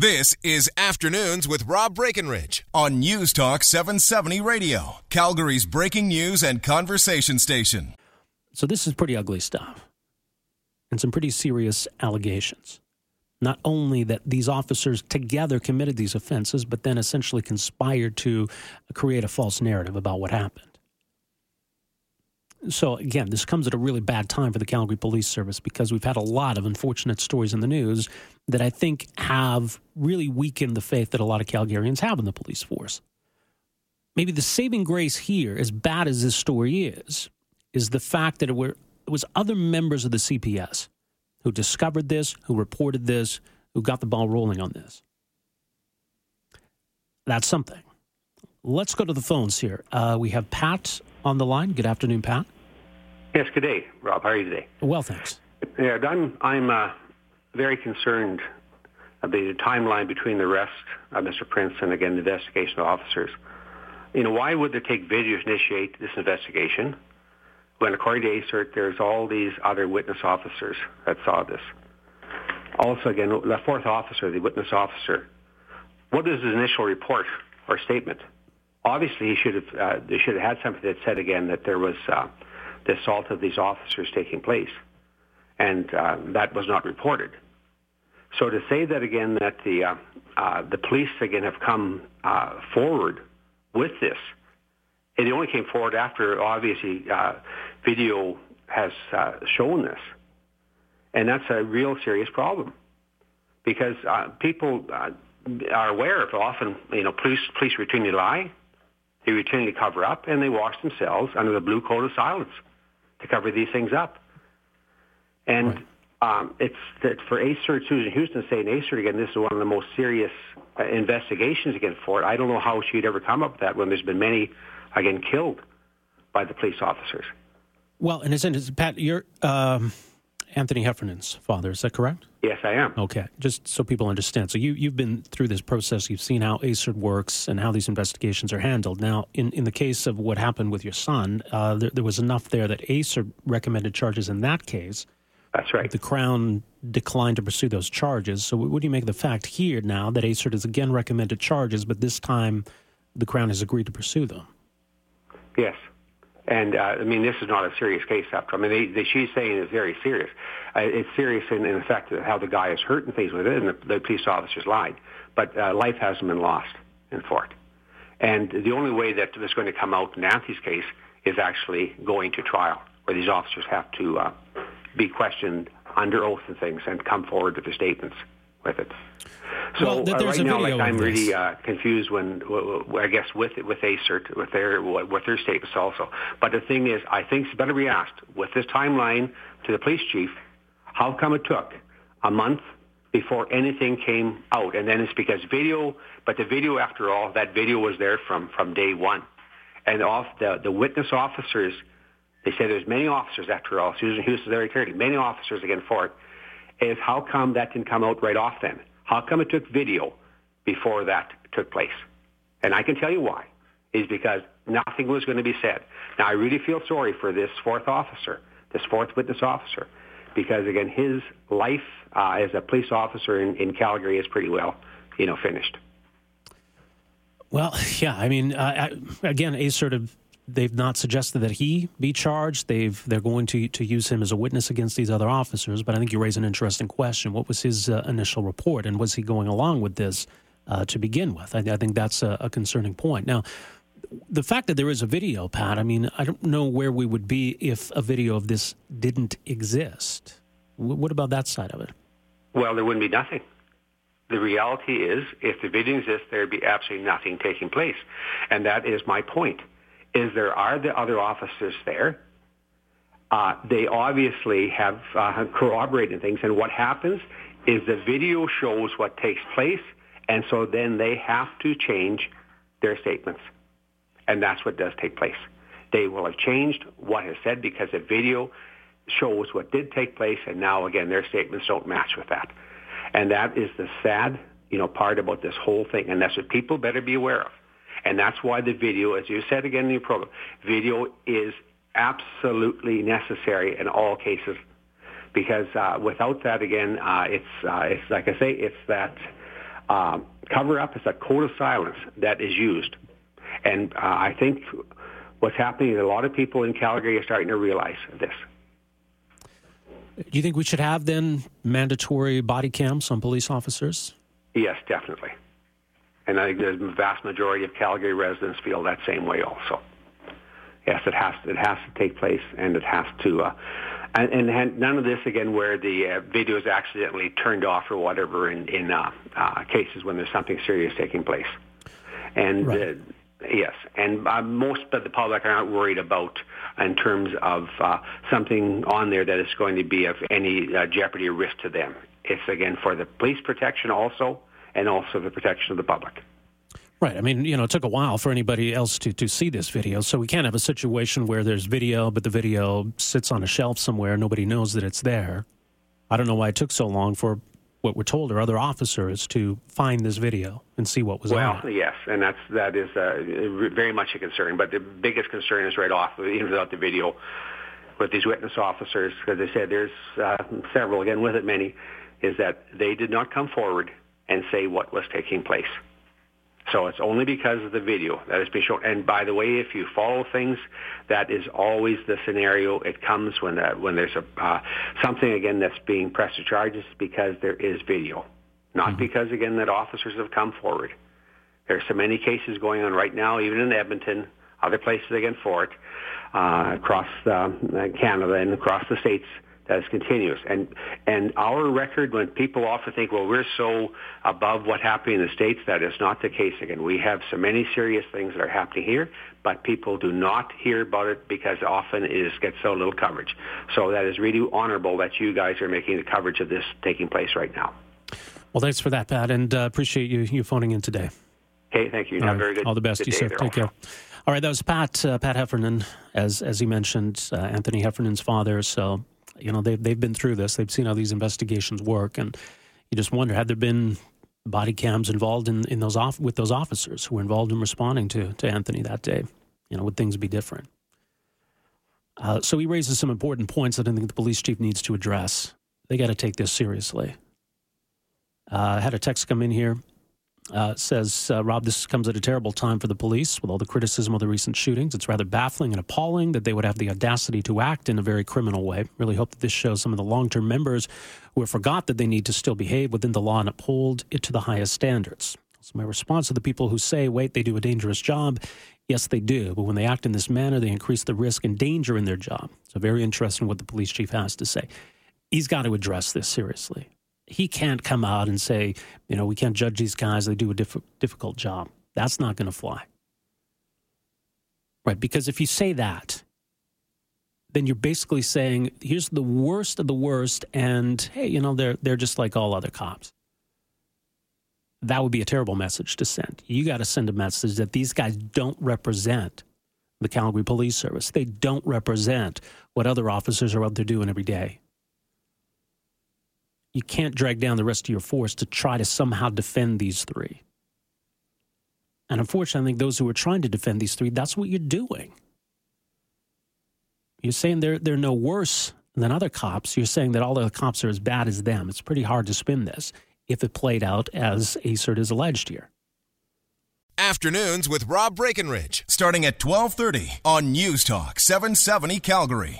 This is Afternoons with Rob Breckenridge on News Talk 770 Radio, Calgary's breaking news and conversation station. So, this is pretty ugly stuff and some pretty serious allegations. Not only that these officers together committed these offenses, but then essentially conspired to create a false narrative about what happened. So, again, this comes at a really bad time for the Calgary Police Service because we've had a lot of unfortunate stories in the news that I think have really weakened the faith that a lot of Calgarians have in the police force. Maybe the saving grace here, as bad as this story is, is the fact that it, were, it was other members of the CPS who discovered this, who reported this, who got the ball rolling on this. That's something. Let's go to the phones here. Uh, we have Pat on the line. Good afternoon, Pat. Yes, good day, Rob. How are you today? Well, thanks. Yeah, I'm, I'm uh, very concerned about the timeline between the arrest of Mr. Prince and, again, the investigation of officers. You know, why would they take video to initiate this investigation when, according to ASIRT, there's all these other witness officers that saw this? Also, again, the fourth officer, the witness officer, what is his initial report or statement? obviously he should have uh, they should have had something that said again that there was uh, the assault of these officers taking place, and uh, that was not reported. So to say that again that the uh, uh, the police again have come uh, forward with this, it only came forward after obviously uh, video has uh, shown this, and that's a real serious problem. Because people are aware of often you know police police routinely lie. They routinely cover up, and they wash themselves under the blue coat of silence to cover these things up. And right. um, it's that for ASIRT, Susan Houston saying ASIRT again, this is one of the most serious uh, investigations against Fort. I don't know how she'd ever come up with that when there's been many, again, killed by the police officers. Well, in a sense, Pat, you're um, Anthony Heffernan's father. Is that correct? Yes, I am. Okay, just so people understand. So you you've been through this process. You've seen how ASIRT works and how these investigations are handled. Now, in, in the case of what happened with your son, uh, there, there, was enough there that ASIRT recommended charges in that case. That's right. The Crown declined to pursue those charges. So what do you make of the fact here now that ASIRT has again recommended charges, but this time the Crown has agreed to pursue them? Yes. And uh, I mean, this is not a serious case after. I mean, they, they, she's saying it's very serious. Uh, it's serious in, in the fact that how the guy is hurt and things with it, and the, the police officers lied. But uh, life hasn't been lost in Fort. And the only way that this is going to come out in Nancy's case is actually going to trial, where these officers have to uh, be questioned under oath and things and come forward with their statements with it. So well, uh, right now, like I'm really uh, confused when I guess with with ASIRT with their with their statements also. But the thing is, I think it's better be asked with this timeline to the police chief. How come it took a month before anything came out? And then it's because video, but the video, after all, that video was there from from day one, and off the the witness officers. They say there's many officers after all. Susan Hughes is very clearly many officers again for it. Is how come that didn't come out right off then? How come it took video before that took place? And I can tell you why. Is because nothing was going to be said. Now, I really feel sorry for this fourth officer, this fourth witness officer, because again, his life uh, as a police officer in, in Calgary is pretty well, you know, finished. Well, yeah. I mean, uh, again, a sort of they've not suggested that he be charged. They've they're going to to use him as a witness against these other officers. But I think you raise an interesting question. What was his uh, initial report, and was he going along with this uh, to begin with? I, I think that's a, a, concerning point. Now, the fact that there is a video, Pat. I mean, I don't know where we would be if a video of this didn't exist. W- what about that side of it? Well, there wouldn't be nothing. The reality is, if the video exists, there'd be absolutely nothing taking place, and that is my point is there are the other officers there. Uh, they obviously have uh, corroborated things, and what happens is the video shows what takes place, and so then they have to change their statements, and that's what does take place. They will have changed what is said because the video shows what did take place, and now again their statements don't match with that, and that is the sad, you know, part about this whole thing, and that's what people better be aware of. And that's why the video, as you said again in your program, video is absolutely necessary in all cases because uh, without that, again, uh, it's, uh, it's like I say, it's that uh, cover up. It's a code of silence that is used. And uh, I think what's happening is a lot of people in Calgary are starting to realize this. Do you think we should have then mandatory body cams on police officers? Yes, definitely. And I think the vast majority of Calgary residents feel that same way also. Yes, it has it has to take place, and it has to. Uh, and, and, none of this again where the uh, video is accidentally turned off or whatever in in uh, uh, cases when there's something serious taking place. And right. Uh, yes, and uh, most of the public are not worried about in terms of uh, something on there that is going to be of any uh, jeopardy or risk to them. It's again for the police protection also, and also the protection of the public. Right. I mean, you know, it took a while for anybody else to, to see this video. So we can't have a situation where there's video, but the video sits on a shelf somewhere. Nobody knows that it's there. I don't know why it took so long for what we're told are other officers to find this video and see what was well, on it. yes, and that's that is uh, very much a concern. But the biggest concern is right off, even without the video, with these witness officers, because they said there's uh, several, again with it many, is that they did not come forward and say what was taking place. So it's only because of the video that has been shown. And by the way, if you follow things, that is always the scenario. It comes when uh, when there's a uh, something again that's being pressed to charges because there is video, not mm-hmm. because again that officers have come forward. There's so many cases going on right now, even in Edmonton, other places again for it, uh, across uh, Canada and across the states that is continuous. And and our record, when people often think, well, we're so above what happened in the states, that is not the case. Again, we have so many serious things that are happening here, but people do not hear about it because often it is, gets so little coverage. So that is really honorable that you guys are making the coverage of this taking place right now. Well, thanks for that, Pat, and uh, appreciate you you phoning in today. Okay, thank you. All, right. very good. All the best, you sir. Take care. All right, that was Pat uh, Pat Heffernan, as as he mentioned, uh, Anthony Heffernan's father. So you know, they've, they've been through this. They've seen how these investigations work. And you just wonder, had there been body cams involved in, in those off, with those officers who were involved in responding to, to Anthony that day? You know, would things be different? Uh, so he raises some important points that I think the police chief needs to address. They got to take this seriously. Uh, I had a text come in here uh, says, uh, Rob, this comes at a terrible time for the police with all the criticism of the recent shootings. It's rather baffling and appalling that they would have the audacity to act in a very criminal way. Really hope that this shows some of the long term members who have forgot that they need to still behave within the law and uphold it to the highest standards. So, my response to the people who say, wait, they do a dangerous job yes, they do. But when they act in this manner, they increase the risk and danger in their job. So, very interesting what the police chief has to say. He's got to address this seriously he can't come out and say, you know, we can't judge these guys. They do a diff- difficult job. That's not going to fly. Right? Because if you say that, then you're basically saying, here's the worst of the worst, and hey, you know, they're, they're just like all other cops. That would be a terrible message to send. You got to send a message that these guys don't represent the Calgary Police Service. They don't represent what other officers are out there doing every day you can't drag down the rest of your force to try to somehow defend these three. And unfortunately, I think those who are trying to defend these three, that's what you're doing. You're saying they're, they're no worse than other cops. You're saying that all the cops are as bad as them. It's pretty hard to spin this if it played out as ASIRT is alleged here. Afternoons with Rob Breckenridge, starting at 1230 on News Talk 770 Calgary.